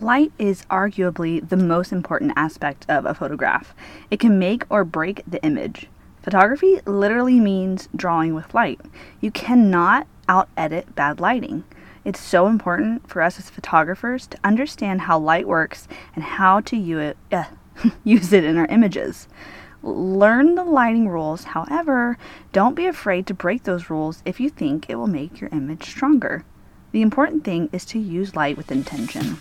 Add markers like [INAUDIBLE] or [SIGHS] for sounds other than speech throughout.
Light is arguably the most important aspect of a photograph. It can make or break the image. Photography literally means drawing with light. You cannot out edit bad lighting. It's so important for us as photographers to understand how light works and how to uh, [LAUGHS] use it in our images. Learn the lighting rules, however, don't be afraid to break those rules if you think it will make your image stronger. The important thing is to use light with intention.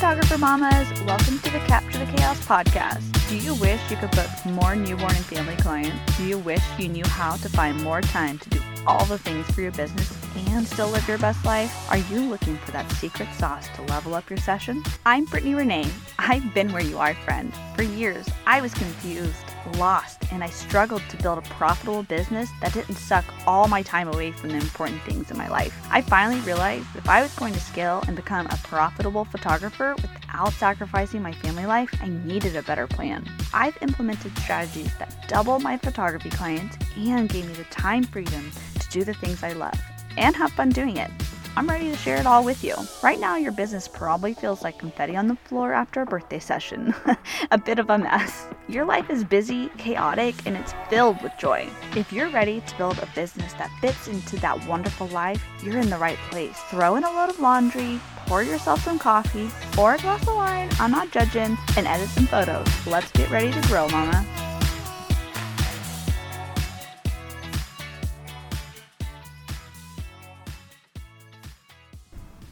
Photographer mamas, welcome to the Capture the Chaos podcast. Do you wish you could book more newborn and family clients? Do you wish you knew how to find more time to do all the things for your business and still live your best life? Are you looking for that secret sauce to level up your session? I'm Brittnie Renee. I've been where you are, friend. For years, I was confused lost and I struggled to build a profitable business that didn't suck all my time away from the important things in my life. I finally realized if I was going to scale and become a profitable photographer without sacrificing my family life, I needed a better plan. I've implemented strategies that double my photography clients and gave me the time freedom to do the things I love and have fun doing it. I'm ready to share it all with you. Right now, your business probably feels like confetti on the floor after a birthday session. [LAUGHS] a bit of a mess. Your life is busy, chaotic, and it's filled with joy. If you're ready to build a business that fits into that wonderful life, you're in the right place. Throw in a load of laundry, pour yourself some coffee, or a glass of wine, I'm not judging, and edit some photos. Let's get ready to grow, mama.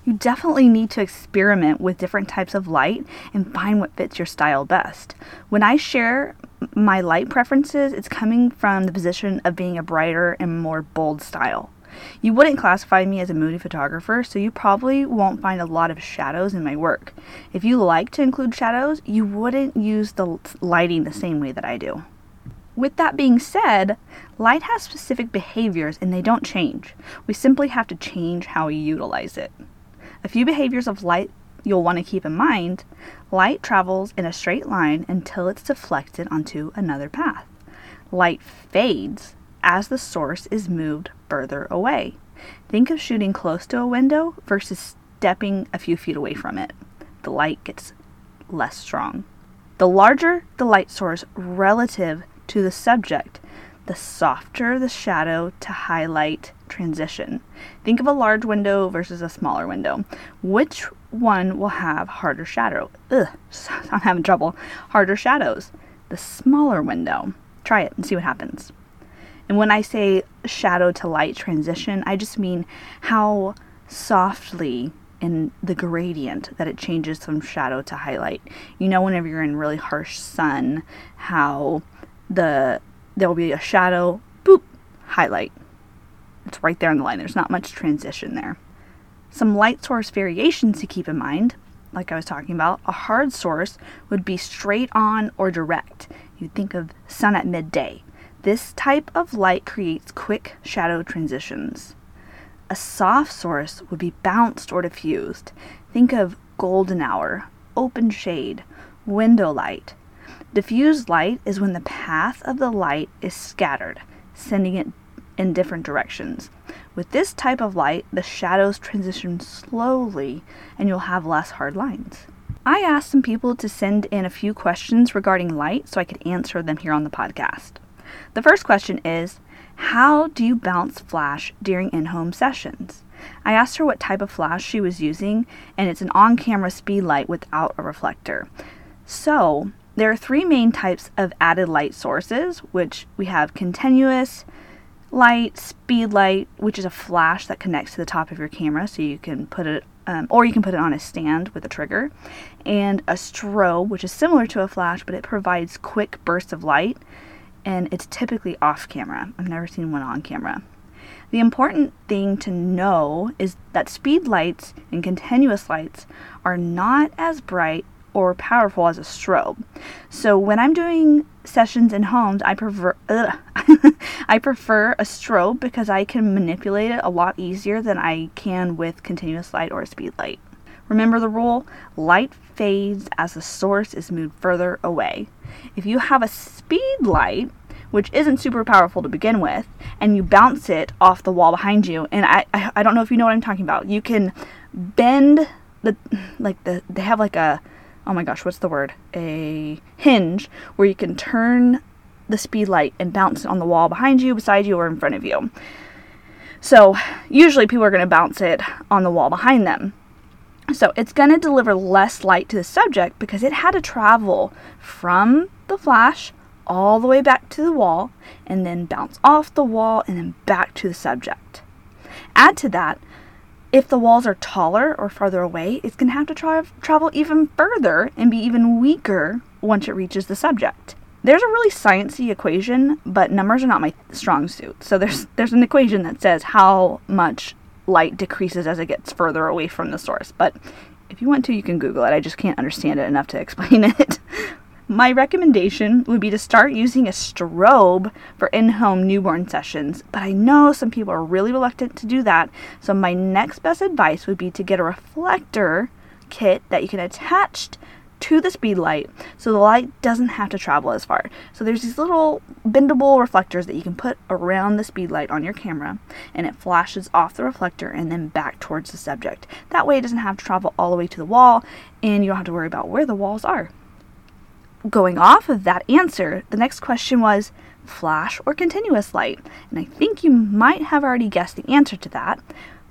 You definitely need to experiment with different types of light and find what fits your style best. When I share my light preferences, it's coming from the position of being a brighter and more bold style. You wouldn't classify me as a moody photographer, so you probably won't find a lot of shadows in my work. If you like to include shadows, you wouldn't use the lighting the same way that I do. With that being said, light has specific behaviors and they don't change. We simply have to change how we utilize it. A few behaviors of light you'll want to keep in mind light travels in a straight line until it's deflected onto another path. Light fades as the source is moved further away. Think of shooting close to a window versus stepping a few feet away from it. The light gets less strong. The larger the light source relative to the subject, the softer the shadow to highlight transition. Think of a large window versus a smaller window. Which one will have harder shadow? Ugh, [LAUGHS] I'm having trouble. Harder shadows. The smaller window. Try it and see what happens. And when I say shadow to light transition, I just mean how softly in the gradient that it changes from shadow to highlight. You know, whenever you're in really harsh sun, how the there will be a shadow, boop, highlight. It's right there in the line. There's not much transition there. Some light source variations to keep in mind, like I was talking about, a hard source would be straight on or direct. You'd think of sun at midday. This type of light creates quick shadow transitions. A soft source would be bounced or diffused. Think of golden hour, open shade, window light. Diffused light is when the path of the light is scattered, sending it in different directions. With this type of light, the shadows transition slowly and you'll have less hard lines. I asked some people to send in a few questions regarding light so I could answer them here on the podcast. The first question is How do you bounce flash during in home sessions? I asked her what type of flash she was using, and it's an on camera speed light without a reflector. So, there are three main types of added light sources, which we have continuous, light, speed light, which is a flash that connects to the top of your camera so you can put it um, or you can put it on a stand with a trigger, and a strobe, which is similar to a flash, but it provides quick bursts of light, and it's typically off camera. I've never seen one on camera. The important thing to know is that speed lights and continuous lights are not as bright or powerful as a strobe. So when I'm doing sessions in homes, I prefer [LAUGHS] I prefer a strobe because I can manipulate it a lot easier than I can with continuous light or speed light. Remember the rule light fades as the source is moved further away. If you have a speed light, which isn't super powerful to begin with, and you bounce it off the wall behind you. And I, I, I don't know if you know what I'm talking about. You can bend the, like the, they have like a, oh my gosh, what's the word? A hinge where you can turn the speed light and bounce it on the wall behind you, beside you, or in front of you. So usually people are going to bounce it on the wall behind them. So it's going to deliver less light to the subject because it had to travel from the flash all the way back to the wall and then bounce off the wall and then back to the subject. Add to that, if the walls are taller or farther away, it's going to have to tra- travel even further and be even weaker once it reaches the subject. There's a really sciencey equation, but numbers are not my strong suit. So there's [LAUGHS] there's an equation that says how much light decreases as it gets further away from the source. But if you want to, you can Google it. I just can't understand it enough to [LAUGHS] explain it. My recommendation would be to start using a strobe for in home newborn sessions, but I know some people are really reluctant to do that. So, my next best advice would be to get a reflector kit that you can attach to the speed light so the light doesn't have to travel as far. So there's these little bendable reflectors that you can put around the speed light on your camera and it flashes off the reflector and then back towards the subject. That way it doesn't have to travel all the way to the wall and you don't have to worry about where the walls are. Going off of that answer, the next question was flash or continuous light? And I think you might have already guessed the answer to that.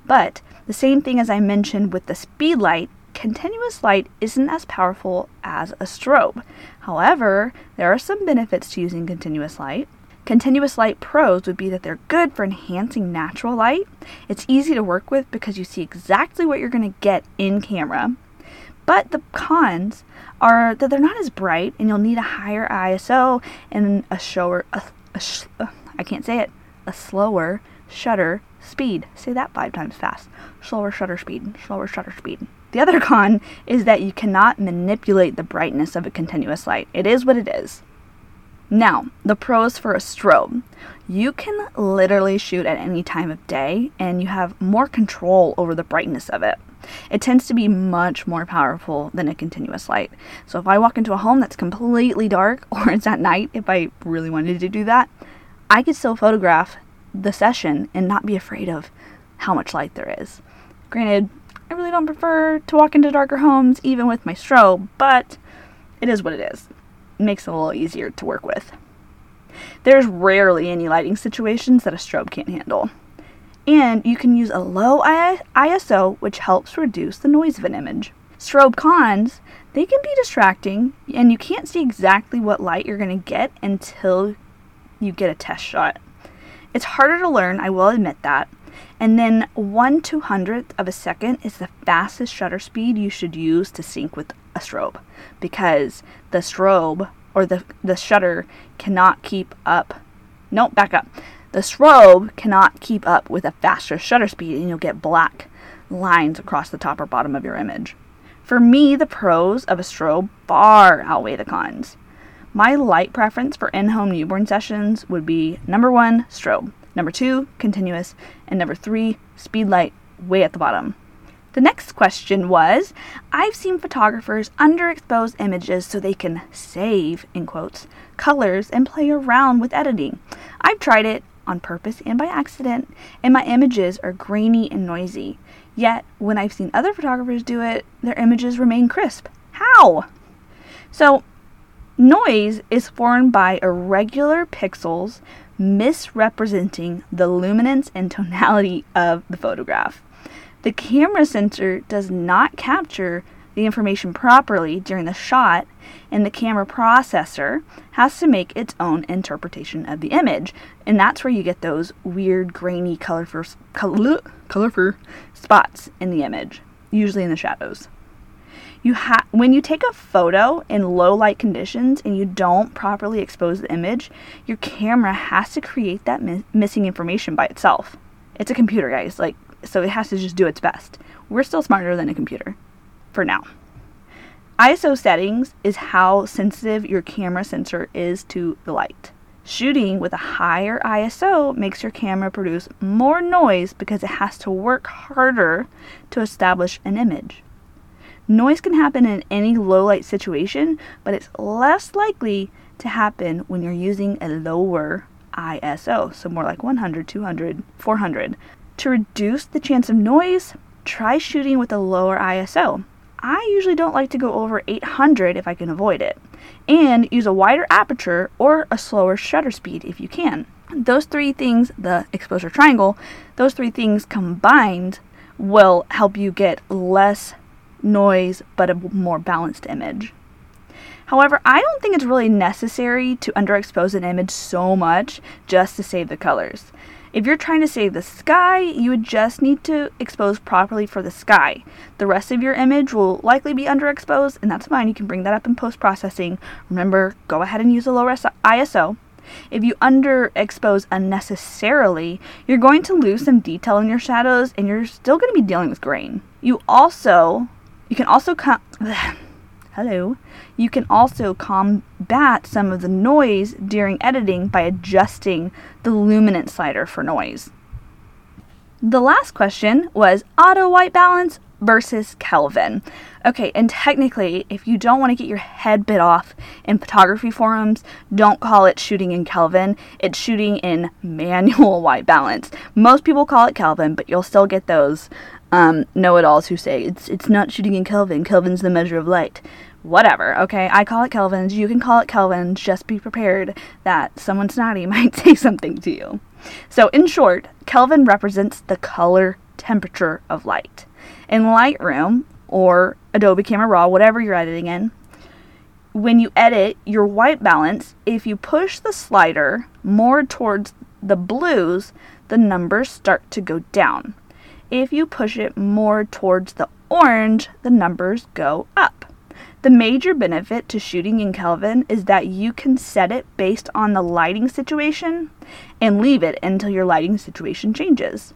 But the same thing as I mentioned with the speed light continuous light isn't as powerful as a strobe. However, there are some benefits to using continuous light. Continuous light pros would be that they're good for enhancing natural light. It's easy to work with because you see exactly what you're going to get in camera. But the cons are that they're not as bright and you'll need a higher ISO and a shower a, a sh- uh, I can't say it, a slower shutter speed. Say that 5 times fast. Slower shutter speed, slower shutter speed. The other con is that you cannot manipulate the brightness of a continuous light. It is what it is. Now, the pros for a strobe. You can literally shoot at any time of day and you have more control over the brightness of it. It tends to be much more powerful than a continuous light. So if I walk into a home that's completely dark [LAUGHS] or it's at night, if I really wanted to do that, I could still photograph the session and not be afraid of how much light there is. Granted, I really don't prefer to walk into darker homes even with my strobe, but it is what it is. It makes it a little easier to work with. There's rarely any lighting situations that a strobe can't handle. And you can use a low ISO, which helps reduce the noise of an image. Strobe cons, they can be distracting, and you can't see exactly what light you're going to get until you get a test shot. It's harder to learn, I will admit that, and then 1 200th of a second is the fastest shutter speed you should use to sync with a strobe because the strobe or the, the shutter cannot keep up. Nope, back up. The strobe cannot keep up with a faster shutter speed and you'll get black lines across the top or bottom of your image. For me, the pros of a strobe far outweigh the cons. My light preference for in home newborn sessions would be number one, strobe. Number two, continuous. And number three, speed light way at the bottom. The next question was I've seen photographers underexpose images so they can save, in quotes, colors and play around with editing. I've tried it on purpose and by accident, and my images are grainy and noisy. Yet, when I've seen other photographers do it, their images remain crisp. How? So, noise is formed by irregular pixels misrepresenting the luminance and tonality of the photograph. The camera sensor does not capture the information properly during the shot, and the camera processor has to make its own interpretation of the image. And that's where you get those weird, grainy, colorful, color, colorful spots in the image, usually in the shadows you have when you take a photo in low light conditions and you don't properly expose the image, your camera has to create that mi- missing information by itself. It's a computer, guys. Like so it has to just do its best. We're still smarter than a computer for now. ISO settings is how sensitive your camera sensor is to the light. Shooting with a higher ISO makes your camera produce more noise because it has to work harder to establish an image. Noise can happen in any low light situation, but it's less likely to happen when you're using a lower ISO, so more like 100, 200, 400. To reduce the chance of noise, try shooting with a lower ISO. I usually don't like to go over 800 if I can avoid it. And use a wider aperture or a slower shutter speed if you can. Those three things, the exposure triangle, those three things combined will help you get less noise but a more balanced image. However, I don't think it's really necessary to underexpose an image so much just to save the colors. If you're trying to save the sky, you would just need to expose properly for the sky. The rest of your image will likely be underexposed, and that's fine. You can bring that up in post processing. Remember, go ahead and use a low ISO. If you underexpose unnecessarily, you're going to lose some detail in your shadows and you're still going to be dealing with grain. You also, you can also come. [LAUGHS] hello, you can also combat some of the noise during editing by adjusting the luminance slider for noise. The last question was auto white balance versus Kelvin. Okay, and technically, if you don't want to get your head bit off in photography forums, don't call it shooting in Kelvin. It's shooting in [LAUGHS] manual white balance. Most people call it Kelvin, but you'll still get those um, know-it-alls who say it's it's not shooting in Kelvin. Kelvin's the measure of light whatever, okay? I call it Kelvins. You can call it Kelvins. Just be prepared that someone snotty [LAUGHS] might say something to you. So, in short, Kelvin represents the color temperature of light. In Lightroom or Adobe Camera Raw, whatever you're editing in, when you edit your white balance, if you push the slider more towards the blues, the numbers start to go down. If you push it more towards the orange, the numbers go up. The major benefit to shooting in Kelvin is that you can set it based on the lighting situation and leave it until your lighting situation changes.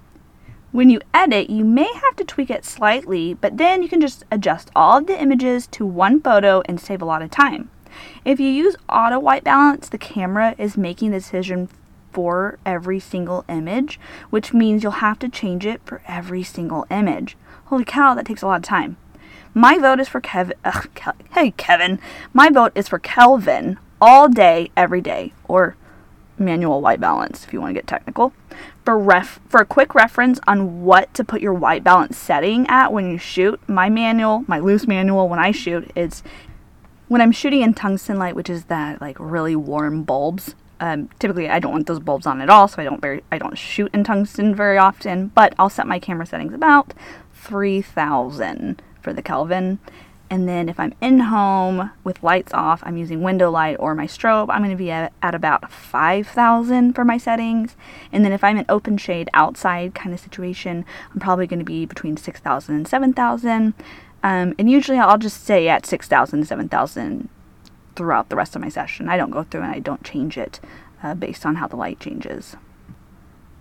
When you edit, you may have to tweak it slightly, but then you can just adjust all of the images to one photo and save a lot of time. If you use auto white balance, the camera is making the decision for every single image, which means you'll have to change it for every single image. Holy cow, that takes a lot of time. My vote is for Kevin. Ugh, hey, Kevin. My vote is for Kelvin all day, every day, or manual white balance if you want to get technical. For ref for a quick reference on what to put your white balance setting at when you shoot, my manual, my loose manual when I shoot is when I'm shooting in tungsten light, which is that like really warm bulbs. Um, typically, I don't want those bulbs on at all, so I don't very I don't shoot in tungsten very often. But I'll set my camera settings about three thousand for the Kelvin. And then if I'm in home with lights off, I'm using window light or my strobe, I'm going to be at, about 5,000 for my settings. And then if I'm in open shade outside kind of situation, I'm probably going to be between 6,000 and 7,000. Um, and usually I'll just stay at 6,000 to 7,000 throughout the rest of my session. I don't go through and I don't change it uh, based on how the light changes.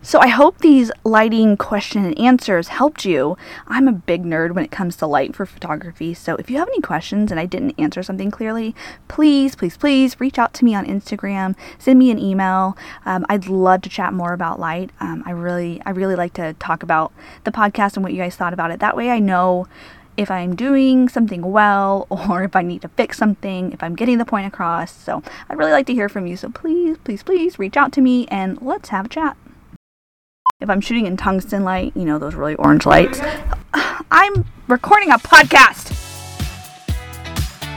So I hope these lighting question and answers helped you. I'm a big nerd when it comes to light for photography, so if you have any questions and I didn't answer something clearly, please, please, please reach out to me on Instagram, send me an email. Um, I'd love to chat more about light. Um, I really, I really like to talk about the podcast and what you guys thought about it. That way, I know if I'm doing something well [LAUGHS] or if I need to fix something, if I'm getting the point across. So I'd really like to hear from you. So please, please, please reach out to me and let's have a chat if I'm shooting in tungsten light, you know, those really orange lights, [SIGHS] I'm recording a podcast.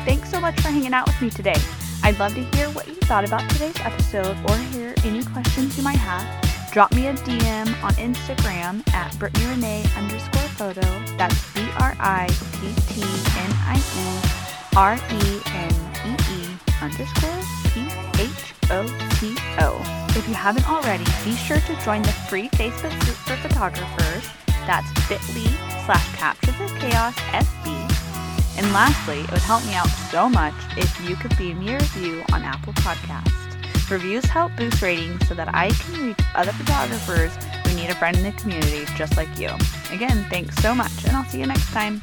Thanks so much for hanging out with me today. I'd love to hear what you thought about today's episode or hear any questions you might have. Drop me a DM on Instagram at Brittnie Renee underscore photo. That's B R I T T N I E R E N E E underscore P H O T O. If you haven't already, be sure to join the free Facebook group for photographers. That's bit.ly slash capture chaos FB. And lastly, it would help me out so much if you could leave me a review on Apple Podcasts. Reviews help boost ratings so that I can reach other photographers who need a friend in the community just like you. Again, thanks so much, and I'll see you next time.